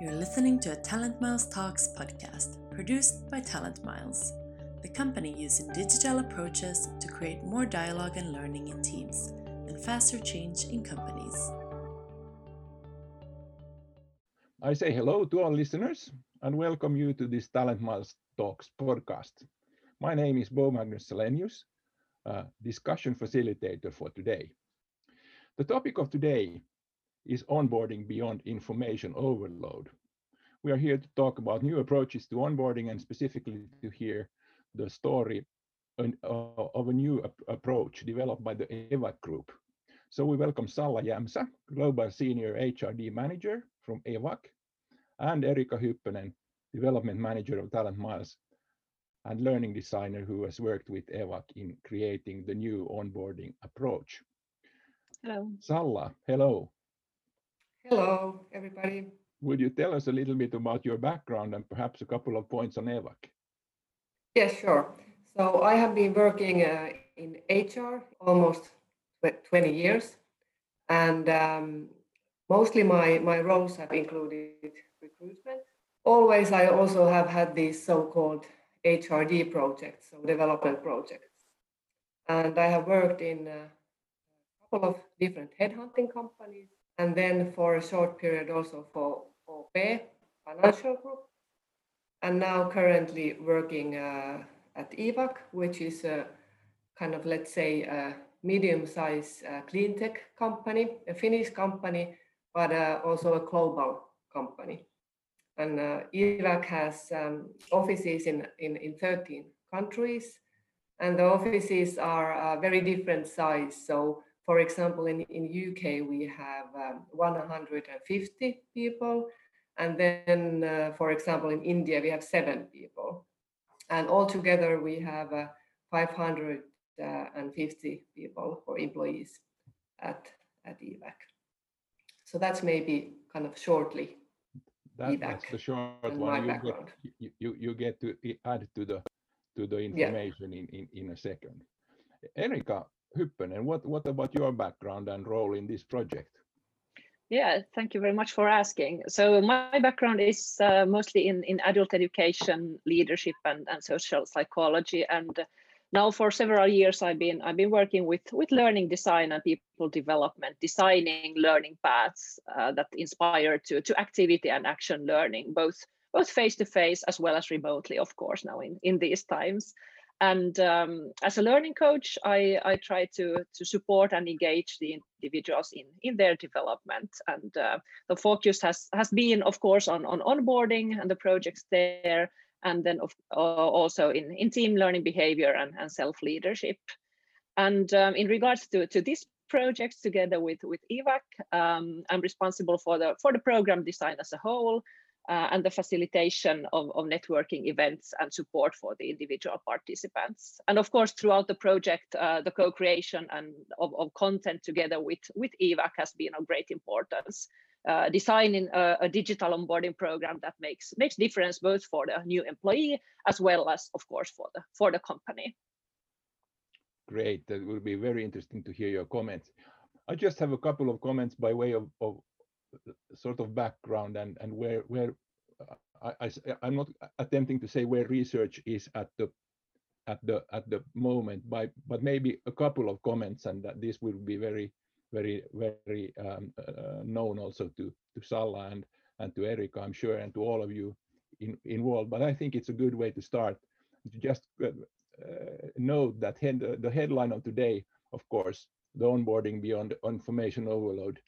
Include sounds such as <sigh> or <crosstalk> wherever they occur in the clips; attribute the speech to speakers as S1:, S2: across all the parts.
S1: You're listening to a Talent Miles Talks podcast produced by Talent Miles, the company using digital approaches to create more dialogue and learning in teams and faster change in companies.
S2: I say hello to all listeners and welcome you to this Talent Miles Talks podcast. My name is Bo Magnus Selenius, uh, discussion facilitator for today. The topic of today is onboarding beyond information overload. We are here to talk about new approaches to onboarding and specifically to hear the story uh, of a new approach developed by the EVAC group. So we welcome Salla Jämsä, Global Senior HRD Manager from EVAC, and Erika Hyppönen, Development Manager of Talent Miles and Learning Designer who has worked with EVAC in creating the new onboarding approach.
S3: Hello.
S2: Salla, hello.
S4: Hello, everybody.
S2: Would you tell us a little bit about your background and perhaps a couple of points on EVAC?
S4: Yes, sure. So I have been working uh, in HR almost 20 years, and um, mostly my, my roles have included recruitment. Always, I also have had these so-called HRD projects, so development projects. And I have worked in uh, a couple of different headhunting companies and then for a short period also for OP Financial Group, and now currently working uh, at EVAC, which is a kind of, let's say, a medium-sized uh, clean tech company, a Finnish company, but uh, also a global company. And uh, EVAC has um, offices in, in, in 13 countries, and the offices are uh, very different size. So for example, in, in UK, we have um, 150 people. And then, uh, for example, in India, we have seven people. And altogether, we have uh, 550 people or employees at, at EVAC. So that's maybe kind of shortly
S2: that, that's the short one. You get, you, you, get to add to the to the information yeah. in, in, in a second. Erika, Hyppönen, what, what about your background and role in this project?
S3: Yeah, thank you very much for asking. So my background is uh, mostly in, in adult education, leadership and, and social psychology. And now for several years, I've been I've been working with, with learning design and people development, designing learning paths uh, that inspire to, to activity and action learning, both both face-to-face -face as well as remotely, of course, now in, in these times. And um, as a learning coach, I, I try to, to support and engage the individuals in, in their development. And uh, the focus has, has been, of course, on, on onboarding and the projects there, and then of, uh, also in, in team learning behavior and, and self-leadership. And um, in regards to, to this project together with, with EVAC, um, I'm responsible for the, for the program design as a whole, uh, and the facilitation of, of, networking events and support for the individual participants. And of course, throughout the project, uh, the co-creation and of, of, content together with, with EVAC has been of great importance. Uh, designing a, a, digital onboarding program that makes makes difference both for the new employee as well as, of course, for the for the company.
S2: Great, that will be very interesting to hear your comments. I just have a couple of comments by way of, of sort of background and and where where I, I I'm not attempting to say where research is at the at the at the moment by but maybe a couple of comments and that this will be very very very um, uh, known also to to Salla and and to Erika I'm sure and to all of you in, involved. But I think it's a good way to start. To just uh, uh, note that head, the headline of today of course the onboarding beyond information overload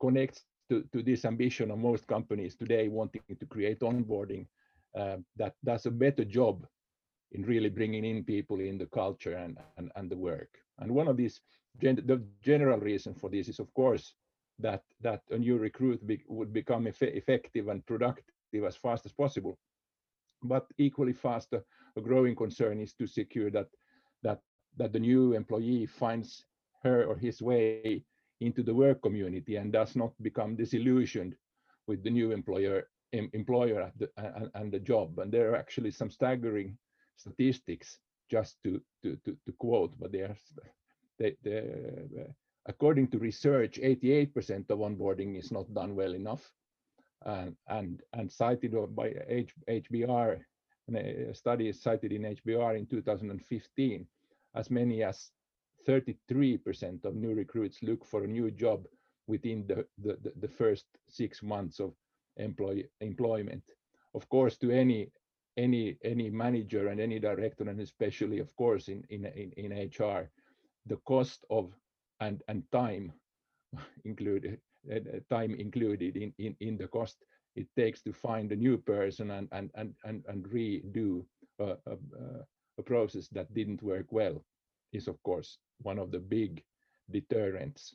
S2: connects to, to this ambition of most companies today wanting to create onboarding uh, that does a better job in really bringing in people in the culture and, and, and the work. And one of these, gen the general reason for this is of course that, that a new recruit be would become eff effective and productive as fast as possible. But equally fast, a, a growing concern is to secure that, that, that the new employee finds her or his way into the work community and does not become disillusioned with the new employer em, employer the, and, and, the job. And there are actually some staggering statistics just to to to, to quote, but they are they, they, uh, according to research, 88% of onboarding is not done well enough. and and and cited by H, HBR, study cited in HBR in 2015, as many as 33% of new recruits look for a new job within the, the, the- first six months of employ, employment. Of course, to any any any manager and any director, and especially, of course, in in in, in HR, the cost of and and time <laughs> included uh, uh, time included in, in in the cost it takes to find a new person and and and and, and redo a, a- a process that didn't work well is of course one of the big deterrents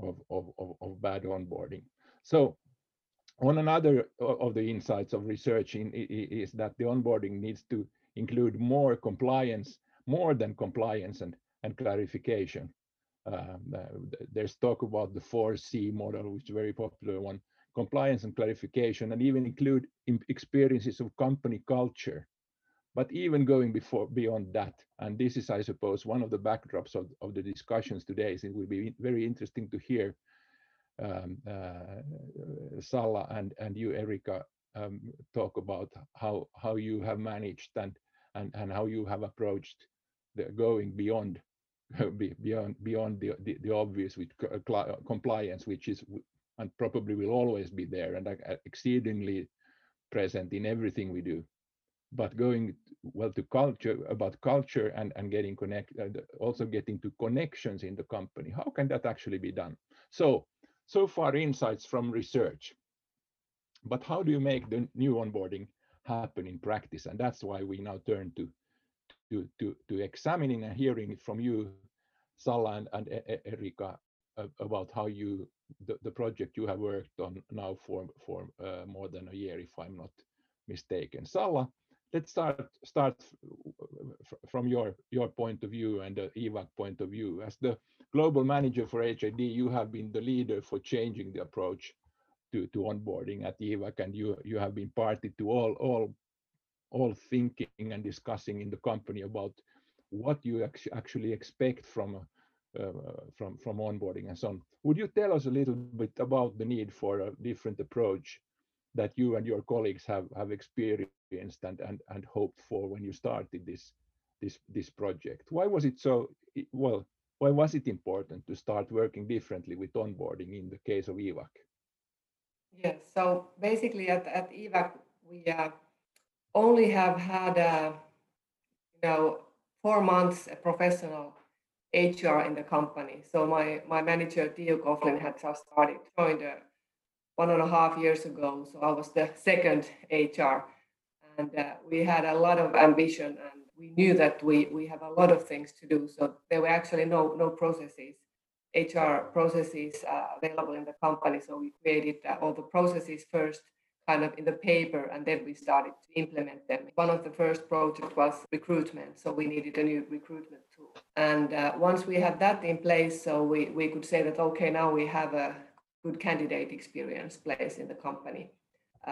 S2: of of, of, of bad onboarding so one another of the insights of research in, is that the onboarding needs to include more compliance more than compliance and and clarification um, uh, there's talk about the 4C model, which is a very popular one, compliance and clarification, and even include experiences of company culture. But even going before beyond that, and this is, I suppose, one of the backdrops of, of the discussions today, is it will be very interesting to hear um, uh, and, and you, Erika, um, talk about how, how you have managed and, and, and how you have approached the going beyond <laughs> beyond beyond the the, the obvious with uh, uh, compliance, which is and probably will always be there and uh, exceedingly present in everything we do. But going well to culture about culture and and getting connect uh, also getting to connections in the company. How can that actually be done? So so far insights from research. But how do you make the new onboarding happen in practice? And that's why we now turn to to to to examining and hearing from you, Salla and, and Erika, about how you the, the project you have worked on now for for uh, more than a year, if I'm not mistaken. Salla, let's start start from your your point of view and the EVAC point of view. As the global manager for HRD, you have been the leader for changing the approach to, to onboarding at EVAC, and you you have been party to all all all thinking and discussing in the company about what you actu- actually expect from uh, uh, from from onboarding and so on. Would you tell us a little bit about the need for a different approach that you and your colleagues have have experienced and and, and hoped for when you started this this this project? Why was it so well? Why was it important to start working differently with onboarding in the case of EVAC?
S4: Yes, so basically at, at EVAC, we uh, only have had, uh, you know, four months a professional HR in the company. So my, my manager, Theo Coughlin, had just started, joined uh, one and a half years ago. So I was the second HR. And uh, we had a lot of ambition and we knew that we, we have a lot of things to do. So there were actually no, no processes HR processes uh, available in the company. So we created uh, all the processes first, kind of in the paper, and then we started to implement them. One of the first projects was recruitment. So we needed a new recruitment tool. And uh, once we had that in place, so we, we could say that, okay, now we have a good candidate experience place in the company.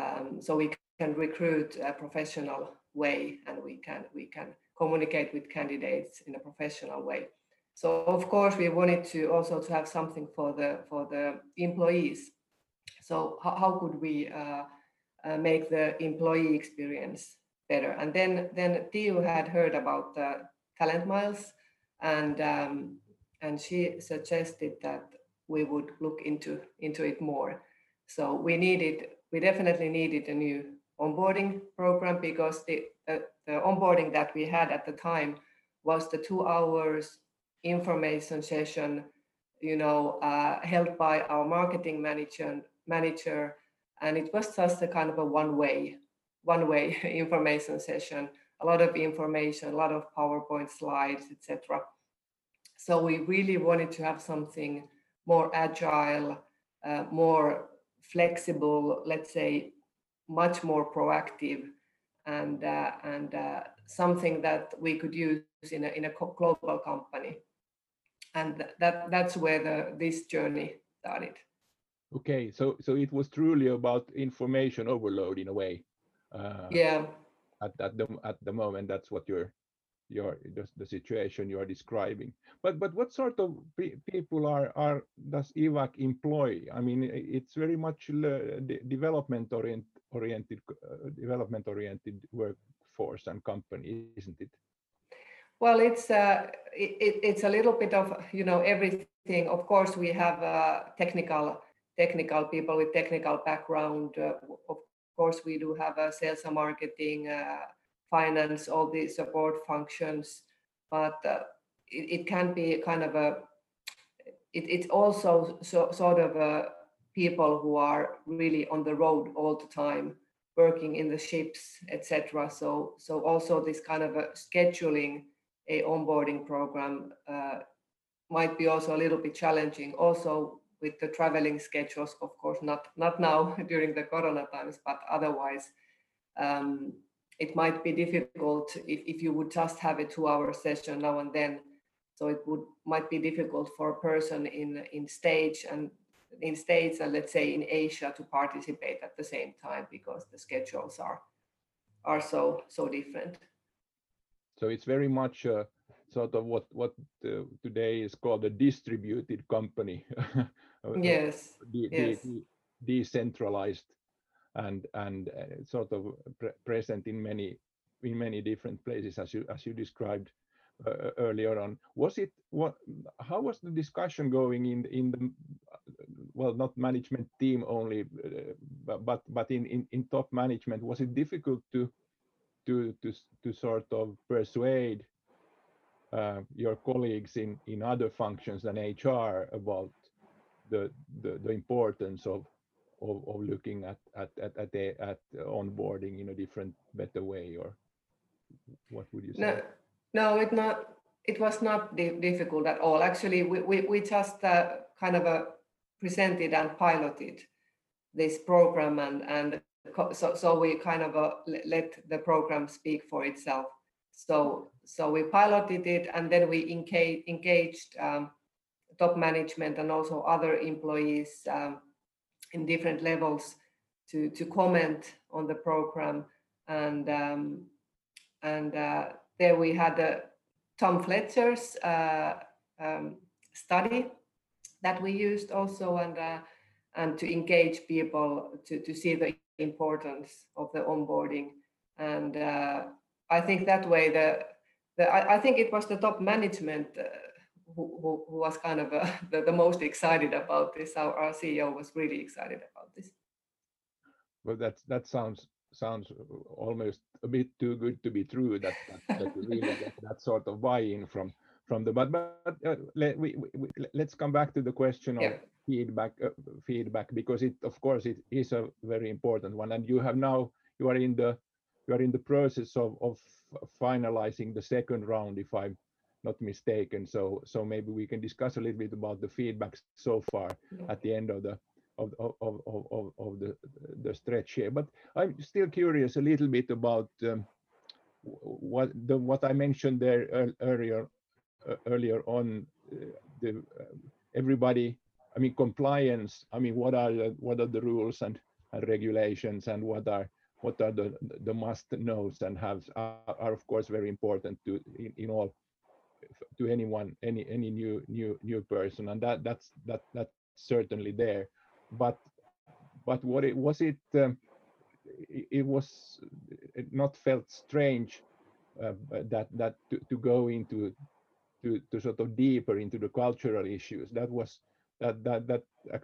S4: Um, so we can recruit a professional way and we can we can communicate with candidates in a professional way. So of course we wanted to also to have something for the for the employees. So how, how could we uh, uh, make the employee experience better? And then then Theo had heard about the talent miles, and um, and she suggested that we would look into into it more. So we needed we definitely needed a new onboarding program because the, the, the onboarding that we had at the time was the two hours information session, you know, uh, held by our marketing manager, manager, and it was just a kind of a one-way, one-way <laughs> information session. A lot of information, a lot of PowerPoint slides, etc. So we really wanted to have something more agile, uh, more flexible, let's say, much more proactive, and uh, and uh, something that we could use in a in a global company. And that that's where the this journey started.
S2: Okay, so so it was truly about information overload in a way. Uh,
S4: yeah.
S2: at, at the at the moment, that's what you're your the, the situation you are describing. But but what sort of pe- people are are does EVAC employ? I mean, it's very much development orient, oriented uh, development oriented workforce and company, isn't it?
S4: Well, it's uh, it, it's a little bit of you know everything. Of course, we have uh, technical technical people with technical background. Uh, of course, we do have a sales and marketing, uh, finance, all the support functions, but uh, it, it can be kind of a. It, it's also so, sort of a people who are really on the road all the time, working in the ships, etc. So so also this kind of a scheduling a onboarding program uh, might be also a little bit challenging. Also with the traveling schedules, of course, not not now <laughs> during the Corona times, but otherwise, um, it might be difficult if, if you would just have a two-hour session now and then. So it would might be difficult for a person in in stage and in states and let's say in Asia to participate at the same time because the schedules are are so so different.
S2: So it's very much uh, sort of what what uh, today is called a distributed company. <laughs>
S4: yes.
S2: De-
S4: yes.
S2: De- decentralized and and uh, sort of pre present in many in many different places as you as you described uh, earlier on. Was it what how was the discussion going in in the well not management team only uh, but but in, in in top management was it difficult to to to to sort of persuade uh, your colleagues in in other functions than HR about the the, the importance of, of looking at the, onboarding in a different better way or what would you say?
S4: No, it was not di difficult at all. Actually, we just uh, kind of uh, presented and piloted this program and so, so we kind of uh, let the program speak for itself. So, so we piloted it and then we engage, engaged um, top management and also other employees um, in different levels to, to comment on the program. And, um, and uh, there we had uh, Tom Fletcher's uh, um, study that we used also and, uh, and to engage people to, to see the importance of the onboarding. And uh, I think that way, the, the I, I, think it was the top management uh, who, who, who, was kind of uh, <laughs> the, the most excited about this. Our, our CEO was really excited about this.
S2: Well, that that sounds sounds almost a bit too good to be true that that, that really get <laughs> that sort of buy-in from from the but but uh, let, we, we, let's come back to the question of yeah feedback uh, feedback because it of course it is a very important one and you have now you are in the you are in the process of of finalizing the second round if i'm not mistaken so so maybe we can discuss a little bit about the feedback so far at the end of the of, of, of, of, of the the stretch here but i'm still curious a little bit about um, what the what i mentioned there earlier uh, earlier on uh, the uh, everybody I mean, compliance. I mean, what are the, what are the rules and, and regulations, and what are what are the the must knows and haves are, are of course very important to in, in all to anyone any any new new new person, and that that's that that's certainly there. But but what it was it. Um, it, was it not felt strange uh, that that to, to go into to, to sort of deeper into the cultural issues that was that that that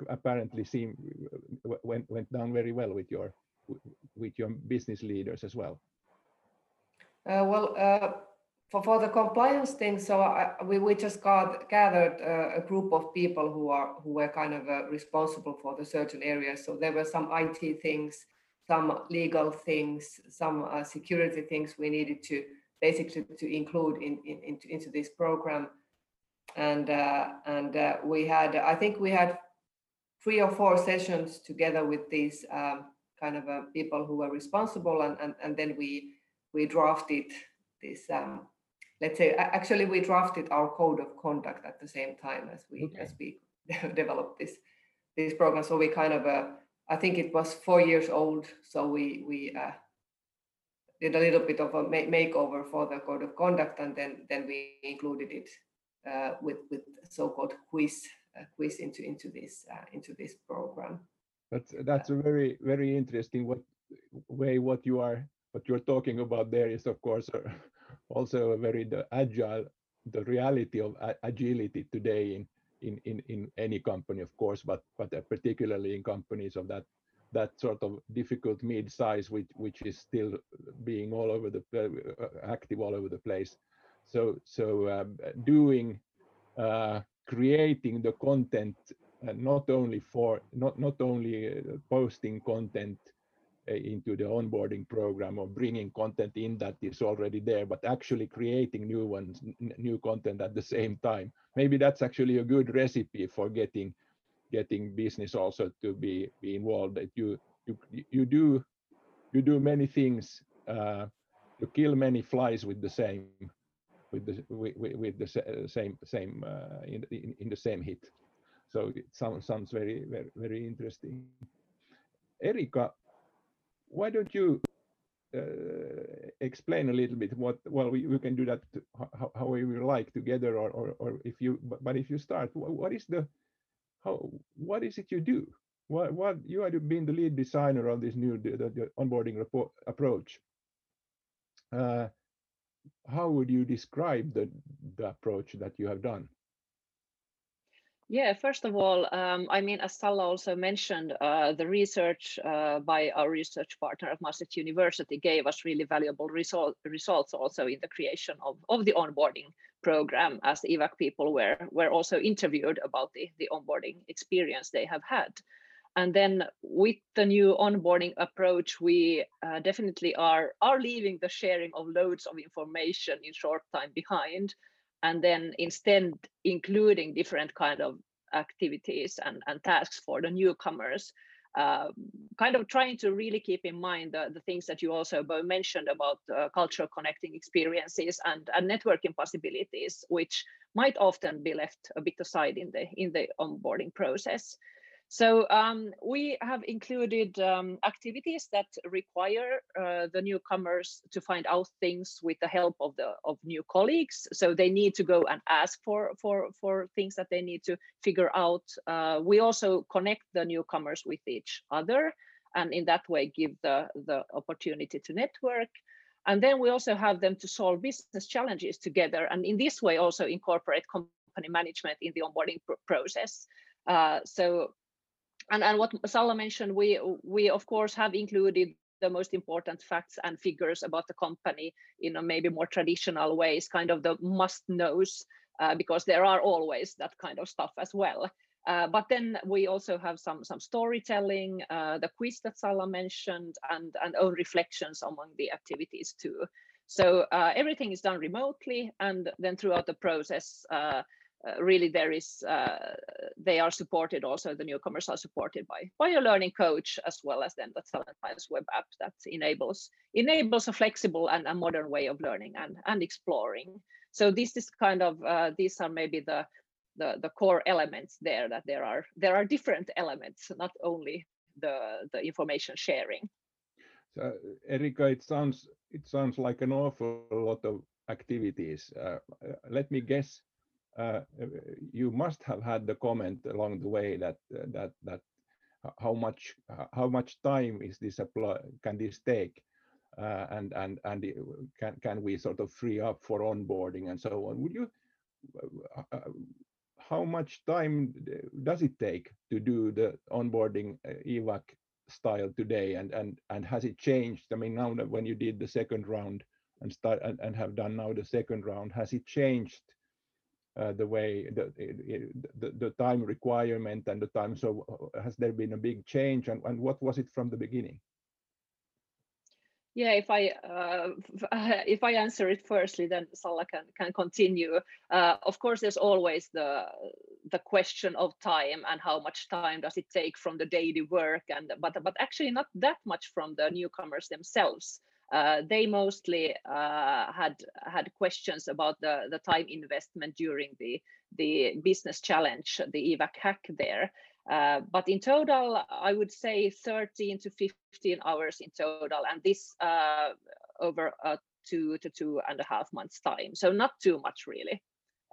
S2: apparently seemed went went down very well with your with your business leaders as well.
S4: Uh, well, uh, for for the compliance thing, so I, we we just got gathered uh, a group of people who are who were kind of uh, responsible for the certain areas. So there were some IT things, some legal things, some uh, security things we needed to basically to include in, in into, into this program and uh, and uh, we had I think we had three or four sessions together with these um, kind of uh, people who were responsible and, and and then we we drafted this um, let's say actually we drafted our code of conduct at the same time as we okay. as we <laughs> developed this this program so we kind of uh, I think it was four years old so we we uh, did a little bit of a makeover for the code of conduct, and then then we included it uh, with with so-called quiz uh, quiz into into this uh, into this program.
S2: That's that's a very very interesting what way what you are what you're talking about there is of course also a very the agile the reality of agility today in in in in any company of course but but uh, particularly in companies of that that sort of difficult mid size which which is still being all over the uh, uh, active all over the place. So so um, doing uh, creating the content uh, not only for not not only uh, posting content into the onboarding program or bringing content in that is already there but actually creating new ones new content at the same time. Maybe that's actually a good recipe for getting getting business also to be be involved. That you you you do you do many things uh, you kill many flies with the same with the with, with the same same uh, in, in in the same hit. So it sounds sounds very very very interesting. Erika why don't you uh, explain a little bit what well we, we can do that to, how, how we like together or, or or if you but, if you start what is the how what is it you do? What what you have been the lead designer of this new the, the onboarding report approach. Uh, how would you describe the the approach that you have done
S3: Yeah, first of all, um, I mean, as Salla also mentioned, uh, the research uh, by our research partner at Maastricht University gave us really valuable result, results also in the creation of, of the onboarding program as the EVAC people were, were also interviewed about the, the onboarding experience they have had. And then with the new onboarding approach, we uh, definitely are, are leaving the sharing of loads of information in short time behind and then instead including different kind of activities and, and tasks for the newcomers uh, kind of trying to really keep in mind the, the things that you also mentioned about uh, cultural connecting experiences and, and networking possibilities which might often be left a bit aside in the in the onboarding process so um, we have included um, activities that require uh, the newcomers to find out things with the help of the of new colleagues. So they need to go and ask for for for things that they need to figure out. Uh, we also connect the newcomers with each other, and in that way give the the opportunity to network. And then we also have them to solve business challenges together, and in this way also incorporate company management in the onboarding pr process. Uh, so and, and what Salla mentioned, we, we of course have included the most important facts and figures about the company in a maybe more traditional ways, kind of the must knows, uh, because there are always that kind of stuff as well. Uh, but then we also have some some storytelling, uh, the quiz that Salla mentioned, and and own reflections among the activities too. So uh, everything is done remotely, and then throughout the process, uh, uh, really there is uh, they are supported also the newcomers are supported by by a learning coach as well as then the talent web app that enables enables a flexible and a modern way of learning and and exploring. So this is kind of uh, these are maybe the, the the core elements there that there are there are different elements not only the the information sharing.
S2: So erika it sounds it sounds like an awful lot of activities. Uh, let me guess uh, you must have had the comment along the way that uh, that that how much how much time is this can this take? Uh, and and and can can we sort of free up for onboarding and so on? Would you how much time does it take to do the onboarding evac style today? And and and has it changed? I mean now that when you did the second round and start and, and have done now the second round has it changed uh, the way the, the the time requirement and the time. So has there been a big change and, and what was it from the beginning?
S3: Yeah if i uh, <laughs> if i answer it firstly then Salla can can continue. Uh, of course there's always the the question of time and how much time does it take from the daily work and but but actually not that much from the newcomers themselves uh, they mostly uh, had had questions about the, the time investment during the, the business challenge, the EVAC hack there. Uh, but in total, I would say 13 to 15 hours in total. And this, uh, over two to two and a half months time. So not too much really.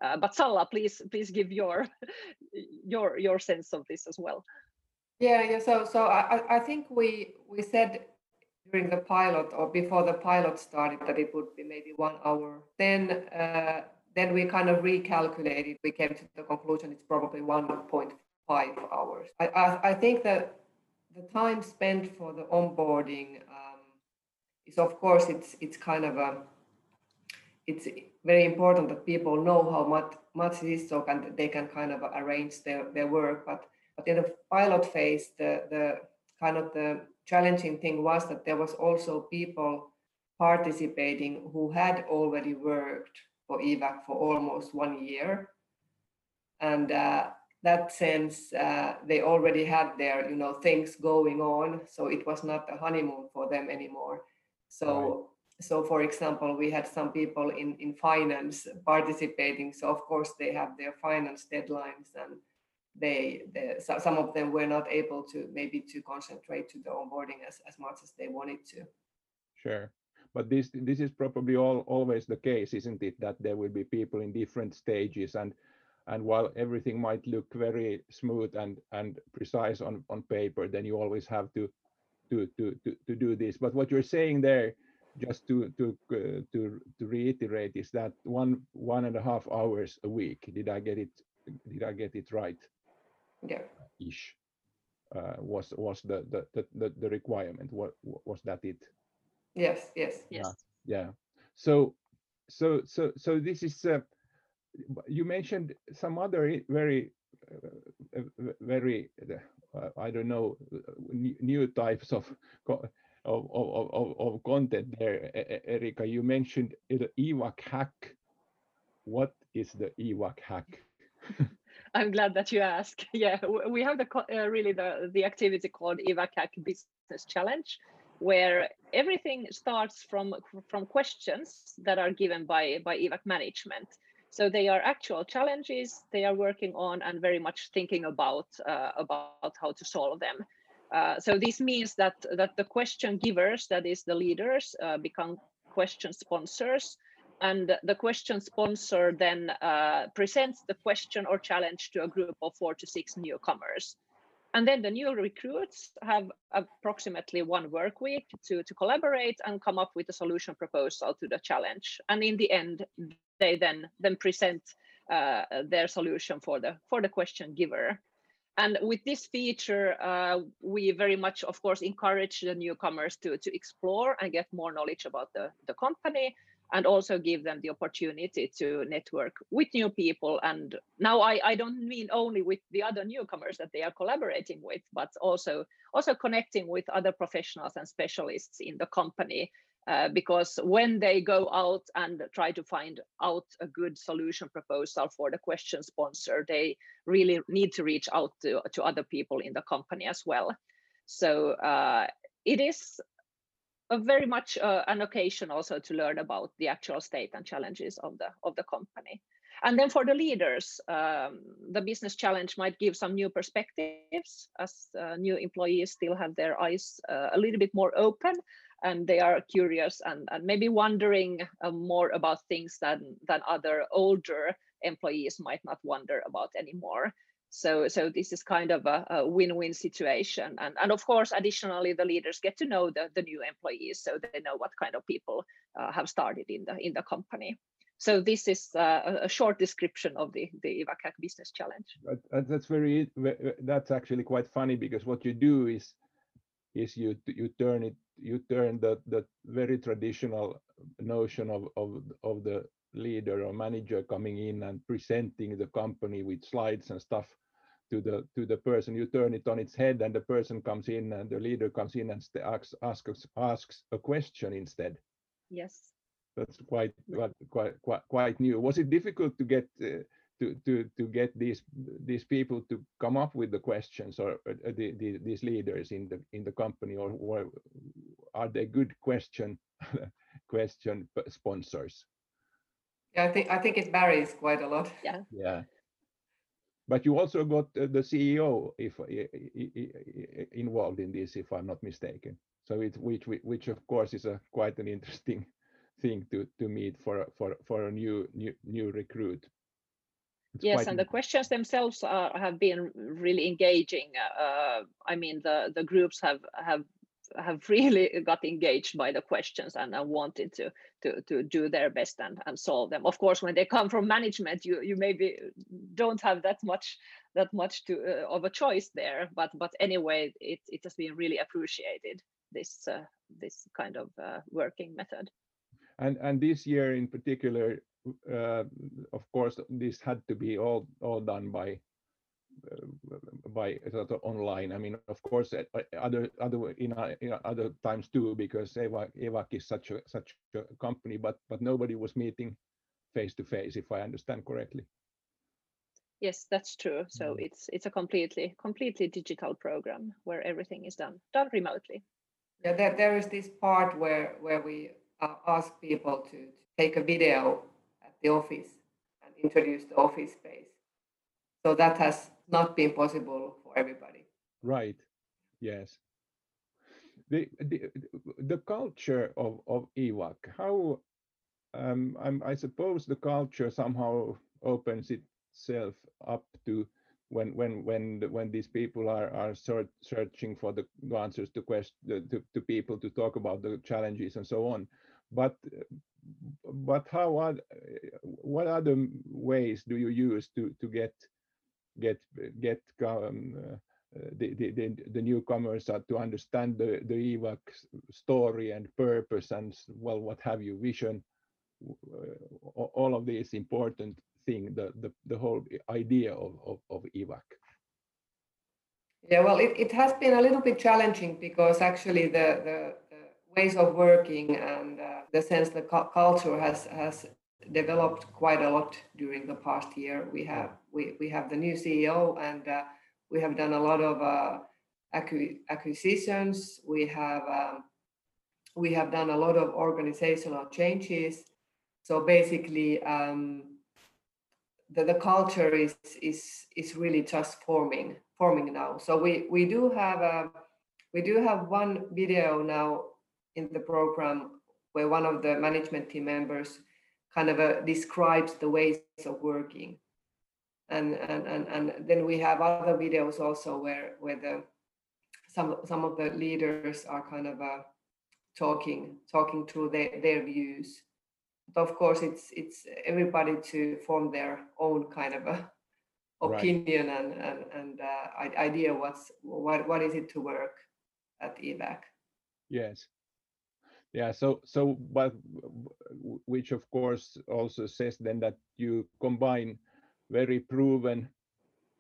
S3: Uh, but Salla, please please give your <laughs> your your sense of this as well.
S4: Yeah, yeah. So so I, I think we we said during the pilot or before the pilot started that it would be maybe one hour. Then uh, then we kind of recalculated. We came to the conclusion it's probably 1.5 hours. I, I, I think that the time spent for the onboarding um, is of course it's it's kind of a it's very important that people know how much much it is so can they can kind of arrange their, their work but but in the pilot phase the the kind of the challenging thing was that there was also people participating who had already worked for evac for almost one year and uh, that sense uh, they already had their you know things going on so it was not a honeymoon for them anymore so right. so for example we had some people in in finance participating so of course they have their finance deadlines and they, they so some of them were not able to maybe to concentrate to the onboarding as, as much as they wanted to.
S2: Sure. But this this is probably all always the case isn't it? That there will be people in different stages and and while everything might look very smooth and and precise on on paper then you always have to to to to, to do this. But what you're saying there just to to uh, to to reiterate is that one one and a half hours a week. Did i get it did i get it right
S4: yeah
S2: ish uh, was was the, the the the requirement what was that it
S4: yes yes
S3: yes
S2: yeah, yeah. so so so so this is uh, you mentioned some other very uh, very uh, I don't know new types of of, of, of, of content there, Erika. You mentioned the EVAC hack. What is the EVAC hack? <laughs>
S3: I'm glad that you ask. <laughs> Yeah, we have the uh, really the the activity called EVAC hack business challenge, where everything starts from from questions that are given by by EVAC management so they are actual challenges they are working on and very much thinking about uh, about how to solve them. Uh, so this means that that the question givers, that is the leaders, uh, become question sponsors, and the question sponsor then uh, presents the question or challenge to a group of four to six newcomers. And then the new recruits have approximately one work week to, to collaborate and come up with a solution proposal to the challenge. And in the end, they then then present uh, their solution for the for the question giver. And with this feature, uh, we very much, of course, encourage the newcomers to, to explore and get more knowledge about the, the company and also give them the opportunity to network with new people. And now I, I don't mean only with the other newcomers that they are collaborating with, but also, also connecting with other professionals and specialists in the company uh, because when they go out and try to find out a good solution proposal for the question sponsor, they really need to reach out to, to other people in the company as well. So uh, it is very much uh, an occasion also to learn about the actual state and challenges of the of the company. And then for the leaders, um, the business challenge might give some new perspectives as uh, new employees still have their eyes uh, a little bit more open and they are curious and, and maybe wondering uh, more about things than than other older employees might not wonder about anymore so so this is kind of a, a win-win situation. And and of course additionally the leaders get to know the, the new employees so they know what kind of people uh, have started in the in the company. So this is uh, a short description of the the EVAC business challenge.
S2: That's very that's actually quite funny because what you do is is you you turn it you turn the the very traditional notion of of of the leader or manager coming in and presenting the company with slides and stuff to the to the person. You turn it on its head and the person comes in and the leader comes in and asks asks asks a question instead.
S3: Yes.
S2: That's quite quite quite quite new. Was it difficult to get uh, to to to get these these people to come up with the questions or uh, the, the, these leaders in the in the company or, or are they good question <laughs> question sponsors
S4: yeah i think i think it varies quite a lot
S3: yeah
S2: yeah but you also got uh, the ceo if uh, involved in this if i'm not mistaken So it which which of course is a quite an interesting <laughs> thing to to meet for a- for for a new new new recruit. It's
S3: Yes, and the questions themselves are, have been really engaging. Uh, I mean, the the groups have have have <laughs> really got engaged by the questions and, and wanted to to to do their best and, and solve them. Of course, when they come from management, you you maybe don't have that much that much to uh, of a choice there. But but anyway, it it has been really appreciated this uh, this kind of uh, working method.
S2: And and this year in particular, uh, of course, this had to be all all done by by sort of online. I mean, of course, uh, uh, other other in, uh, in other times too, because EVAC, EVAC is such a such a company, but but nobody was meeting face to face, if I understand correctly.
S3: Yes, that's true. So
S2: Mm.
S3: it's it's a completely completely digital program where everything is done done remotely.
S4: Yeah, there, there is this part where, where we uh, ask people to, to take a video at the office and introduce the office space. So that has not been possible for everybody.
S2: Right. Yes. The the, the culture of of EVAC, how um, I'm, I suppose the culture somehow opens itself up to when when when when these people are are search, searching for the answers to question to, to people to talk about the challenges and so on. But but how are what other ways do you use to to get get get um, uh, the, the, the, the newcomers are to understand the, the EVAC story and purpose and well, what have you, vision, uh, all of these important thing, the, the, the whole idea of, of, of EVAC.
S4: Yeah, well, it, it has been a little bit challenging because actually the, the, the ways of working and uh, the sense the cu- culture has has developed quite a lot during the past year. We have we, we have the new CEO and uh, we have done a lot of uh, acqui- acquisitions. We have um, we have done a lot of organizational changes. So basically, um, the, the culture is is is really just forming forming now. So we we do have a we do have one video now in the program where one of the management team members kind of uh, describes the ways of working. And, and, and, and then we have other videos also where, where the, some, some of the leaders are kind of uh, talking, talking through their, their views. But of course, it's, it's everybody to form their own kind of a <laughs>
S2: Right.
S4: opinion and, and, and uh, idea what's, what, what is it to work at EVAC.
S2: Yes. Yeah, so so but which of course also says then that you combine very proven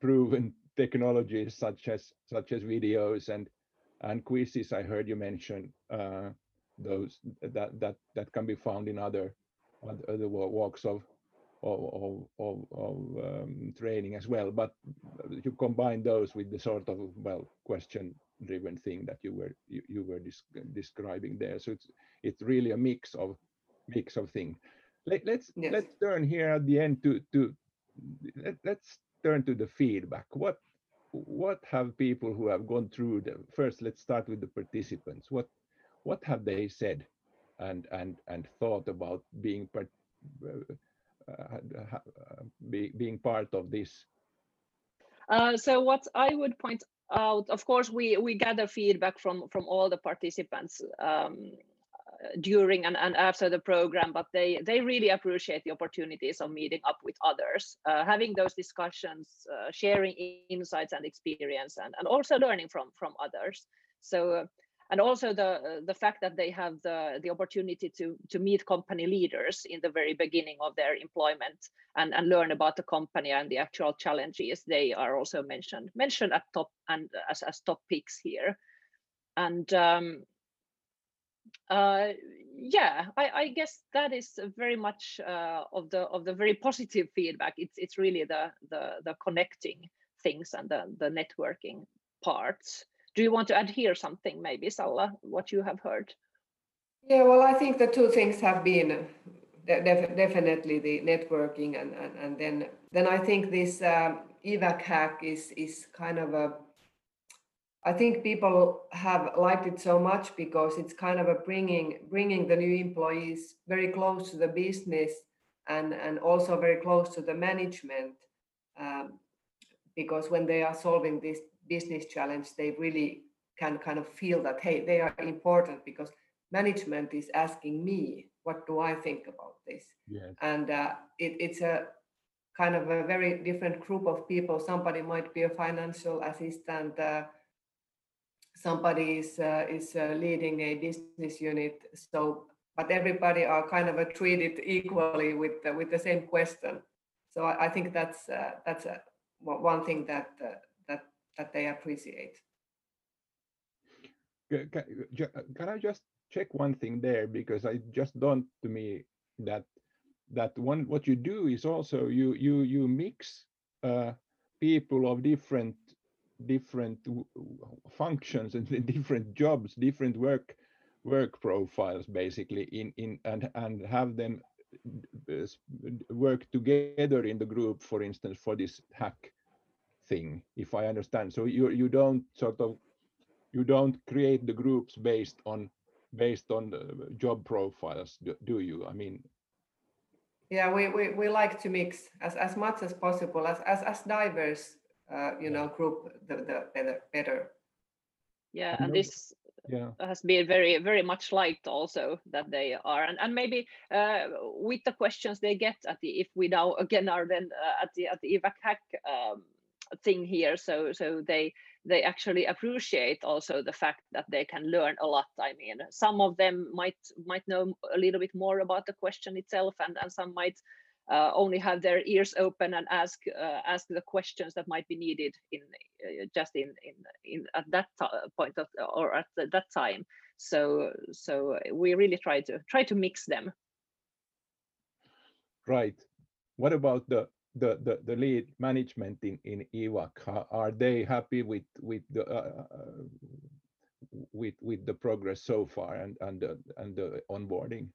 S2: proven <laughs> technologies such as such as videos and and quizzes I heard you mention uh, those that that that can be found in other oth- other walks of of of, of, of um, training as well but you combine those with the sort of well question driven thing that you were you, you were dis- describing there. So it's it's really a mix of mix of things Let, let's
S4: Yes.
S2: let's turn here at the end to to let, let's turn to the feedback. What what have people who have gone through the first let's start with the participants. What what have they said and and and thought about being part, uh, uh, uh, be, being part of this?
S3: Uh, so what I would point of course, we we gather feedback from from all the participants um, uh, during and, and after the program, but they they really appreciate the opportunities of meeting up with others, uh, having those discussions, uh, sharing insights and experience, and, and also learning from from others. So. Uh, and also the uh, the fact that they have the the opportunity to to meet company leaders in the very beginning of their employment and, and learn about the company and the actual challenges they are also mentioned mentioned at top and as, as top picks here. And um, uh, yeah I, I guess that is very much uh, of the of the very positive feedback. It's it's really the the the connecting things and the the networking parts do you want to add here something maybe Salla what you have heard?
S4: Yeah, well, I think the two things have been def- definitely the networking and, and, and then then I think this um, evac hack is is kind of a I think people have liked it so much because it's kind of a bringing bringing the new employees very close to the business and and also very close to the management um, because when they are solving this business challenge they really can kind of feel that hey they are important because management is asking me what do i think about this?
S2: Yes.
S4: and uh, it, it's a kind of a very different group of people. Somebody might be a financial assistant uh, somebody is uh, is uh, leading a business unit. So but everybody are kind of uh, treated equally with the, with the same question. So i, I think that's uh, that's uh, one thing that uh, that they appreciate.
S2: Can I just check one thing there? Because I just don't to me that that one what you do is also you you you mix uh, people of different different functions and <laughs> different jobs, different work work profiles basically in in and and have them uh, work together in the group, for instance, for this hack thing, if I understand. So you you don't sort of you don't create the groups based on based on the job profiles, do, do you? I mean,
S4: yeah we, we, we like to mix as, as much as possible as as, as diverse uh, you know group the, the better better
S3: Yeah, and this
S2: yeah,
S3: has been very very much liked also that they are and, and maybe uh, with the questions they get at the if we now again are then uh, at the at the evac hack um, thing here so so they they actually appreciate also the fact that they can learn a lot. I mean some of them might might know a little bit more about the question itself and and some might uh, only have their ears open and ask uh, ask the questions that might be needed in uh, just in in in at that point of or at the, that time. So so we really try to try to mix them.
S2: Right. What about the the the, the lead management in in EVAC? Are they happy with with the uh, uh, with with the progress so far and and the, and the onboarding?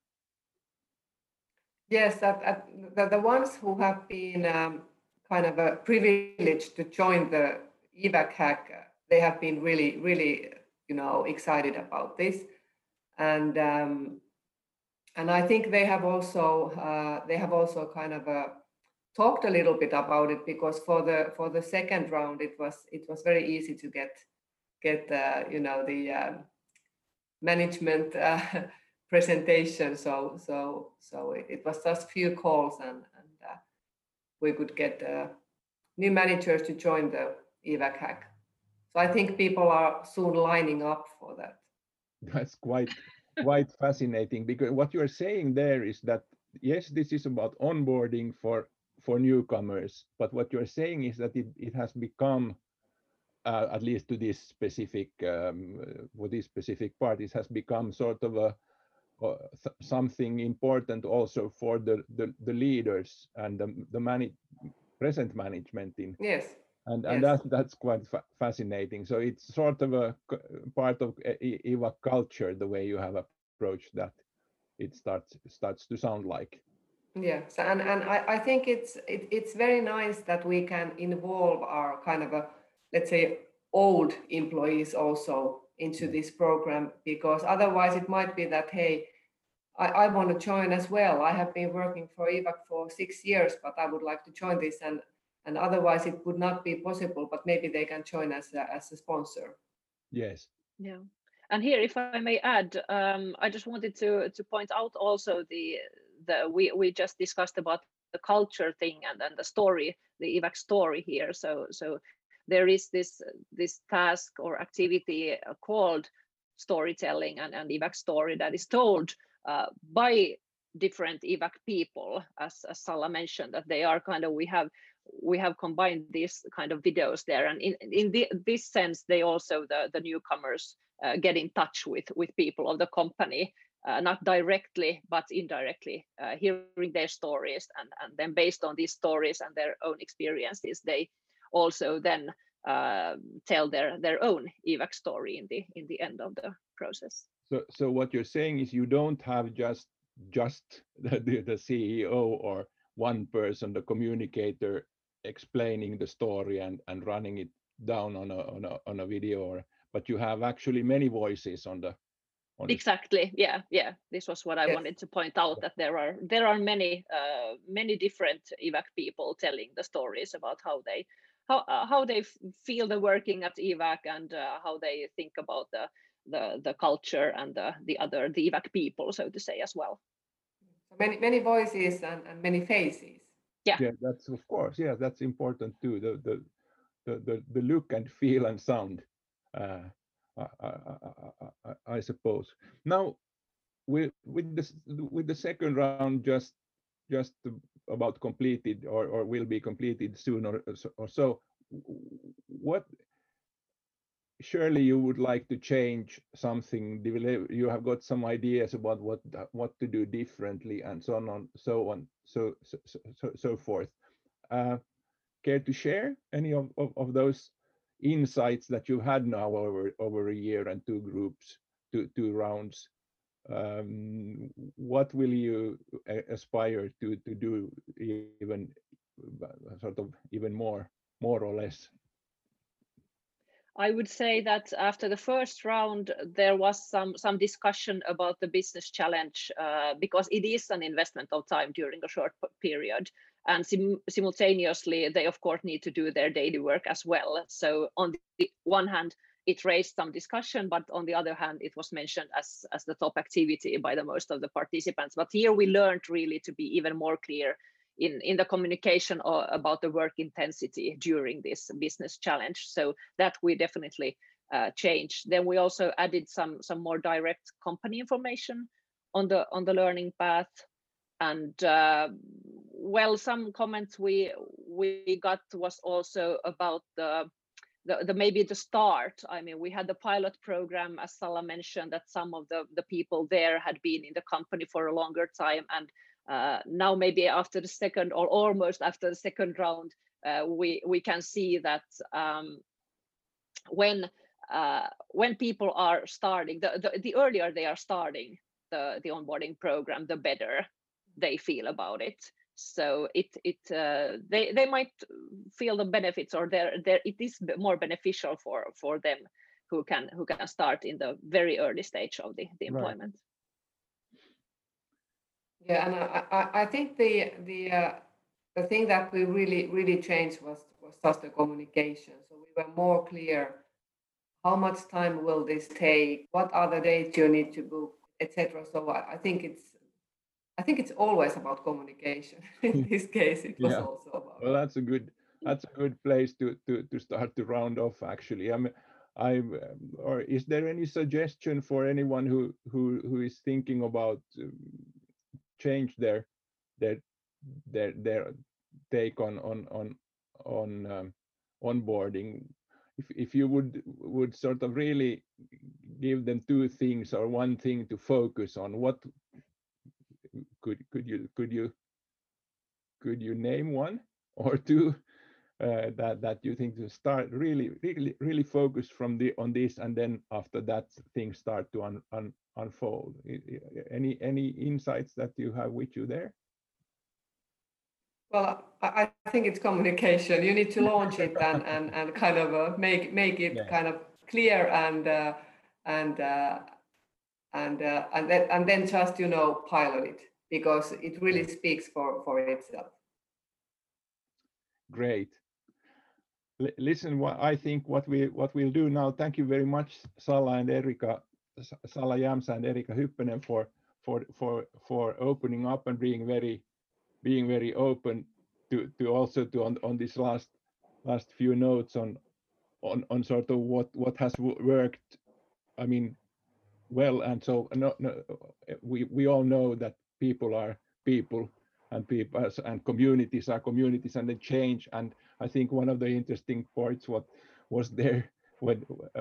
S4: Yes, that, that, the, the ones who have been um, kind of a privileged to join the evac hack, uh, they have been really, really, you know, excited about this, and um, and I think they have also uh, they have also kind of uh, talked a little bit about it because for the for the second round it was it was very easy to get get uh, you know the um management uh, <laughs> presentation. So so so it, it was just few calls and and uh, we could get uh, new managers to join the evac hack. So I think people are soon lining up for that. <laughs>
S2: That's quite quite fascinating because what you're saying there is that yes, this is about onboarding for for newcomers, but what you're saying is that it, it has become uh, at least to this specific um, uh, for this specific parties, has become sort of a uh, th- something important also for the the, the leaders and the, the present management in
S4: Yes,
S2: and and
S4: Yes.
S2: that that's quite fa- fascinating. So it's sort of a part of evac culture the way you have approached that it starts starts to sound like
S4: yeah. And and I, I think it's it, it's very nice that we can involve our kind of a let's say old employees also into this program because otherwise it might be that hey I, I want to join as well. I have been working for EVAC for six years, but I would like to join this and and otherwise it would not be possible, but maybe they can join as a, as a sponsor.
S2: yes
S3: Yeah. And here, if I may add, um, I just wanted to to point out also the the we we just discussed about the culture thing and then the story, the evac story here. So so there is this this task or activity uh, called storytelling and, and evac story that is told uh, by different evac people, as as Salla mentioned, that they are kind of we have we have combined these kind of videos there, and in in the, this sense, they also the the newcomers uh, get in touch with with people of the company uh, not directly but indirectly uh, hearing their stories and and then based on these stories and their own experiences they also then uh, tell their their own evac story in the in the end of the process.
S2: So so what you're saying is you don't have just just <laughs> the, the, ceo or one person the communicator explaining the story and and running it down on a on a, on a video or but you have actually many voices on the
S3: Exactly. Yeah, yeah. This was what I
S4: Yes.
S3: wanted to point out that there are there are many uh, many different evac people telling the stories about how they how uh, how they f- feel the working at evac and uh, how they think about the the the culture and the the other the evac people, so to say as well.
S4: So many many voices and, and many faces.
S2: yeah Yeah, that's of course yeah that's important too the the the the, the look and feel and sound uh I, suppose. Now with with this with the second round just just about completed or or will be completed soon or so, or so what surely you would like to change something you have got some ideas about what what to do differently and so on so on so so, so, so forth. Uh, care to share any of, of, of those insights that you've had now over over a year and two groups two two rounds um, what will you aspire to to do even uh, sort of even more more or less?
S3: I would say that after the first round, there was some some discussion about the business challenge uh, because it is an investment of time during a short period, and sim- simultaneously they of course need to do their daily work as well. So on the one hand, it raised some discussion, but on the other hand, it was mentioned as as the top activity by the most of the participants. But here we learned really to be even more clear in, in the communication about the work intensity during this business challenge. So that we definitely uh, changed. Then we also added some some more direct company information on the on the learning path, and uh, well, some comments we we got was also about the. The, the maybe the start i mean we had the pilot program as Salla mentioned that some of the the people there had been in the company for a longer time and uh, now maybe after the second or almost after the second round, uh, we we can see that um, when uh, when people are starting, the, the the earlier they are starting the the onboarding program, the better they feel about it. So it it uh, they they might feel the benefits or there there it is more beneficial for for them who can who can start in the very early stage of the, the
S2: Right.
S3: employment.
S4: Yeah, and I, I, I think the the uh, the thing that we really really changed was was just the communication. So we were more clear. How much time will this take? What other the dates you need to book, etc. So I, I think it's I think it's always about communication. <laughs> In <laughs> this case, it was
S2: Yeah.
S4: also about.
S2: Well, that's a good that's a good place to to to start to round off. Actually, I mean, I or is there any suggestion for anyone who who who is thinking about um, change their their their their take on on on on um, onboarding? If if you would would sort of really give them two things or one thing to focus on, what could could you could you could you name one or two uh, that that you think to start really really really focus from the on this and then after that things start to un, un, unfold any any insights that you have with you there
S4: Well, I, I think it's communication. You need to <laughs> launch it and, and, and kind of uh, make make it
S2: Yeah.
S4: kind of clear and uh, and uh, and uh, and then and then just you know pilot it because it really speaks for for itself.
S2: great Li- listen what i think what we what we'll do now thank you very much Salla and erika Salla jamsa and erika hyppenen for for for for opening up and being very being very open to to also to on, on this last last few notes on on on sort of what what has worked i mean well and so no, no we we all know that people are people and people and communities are communities and they change. And i think one of the interesting parts what was there when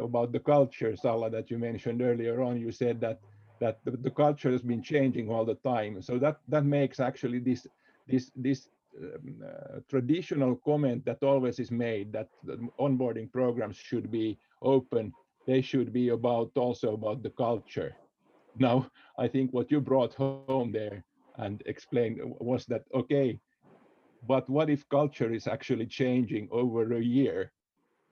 S2: about the culture Salla that you mentioned earlier on you said that that the, the culture has been changing all the time. So that that makes actually this this this um, uh, traditional comment that always is made that onboarding programs should be open. They should be about also about the culture now i think what you brought home there and explained was that okay but what if culture is actually changing over a year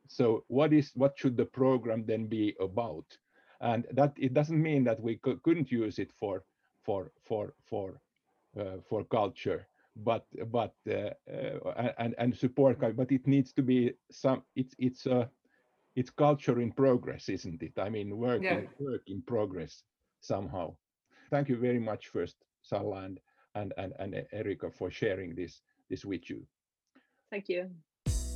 S2: so what is what should the program then be about? And that it doesn't mean that we couldn't use it for for for for uh, for culture, but but uh, uh, and and support, but it needs to be some. It's it's a it's culture in progress, isn't it? I mean, work
S4: Yeah.
S2: work in progress somehow. Thank you very much, first Salla and and and, and uh, Erika for sharing this this with you.
S3: Thank you.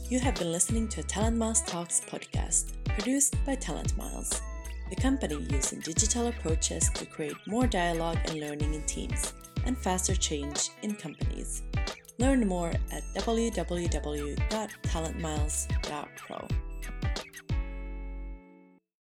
S1: You have been listening to a Talent Miles Talks podcast, produced by Talent Miles, the company using digital approaches to create more dialogue and learning in teams and faster change in companies. Learn more at www.talentmiles.pro.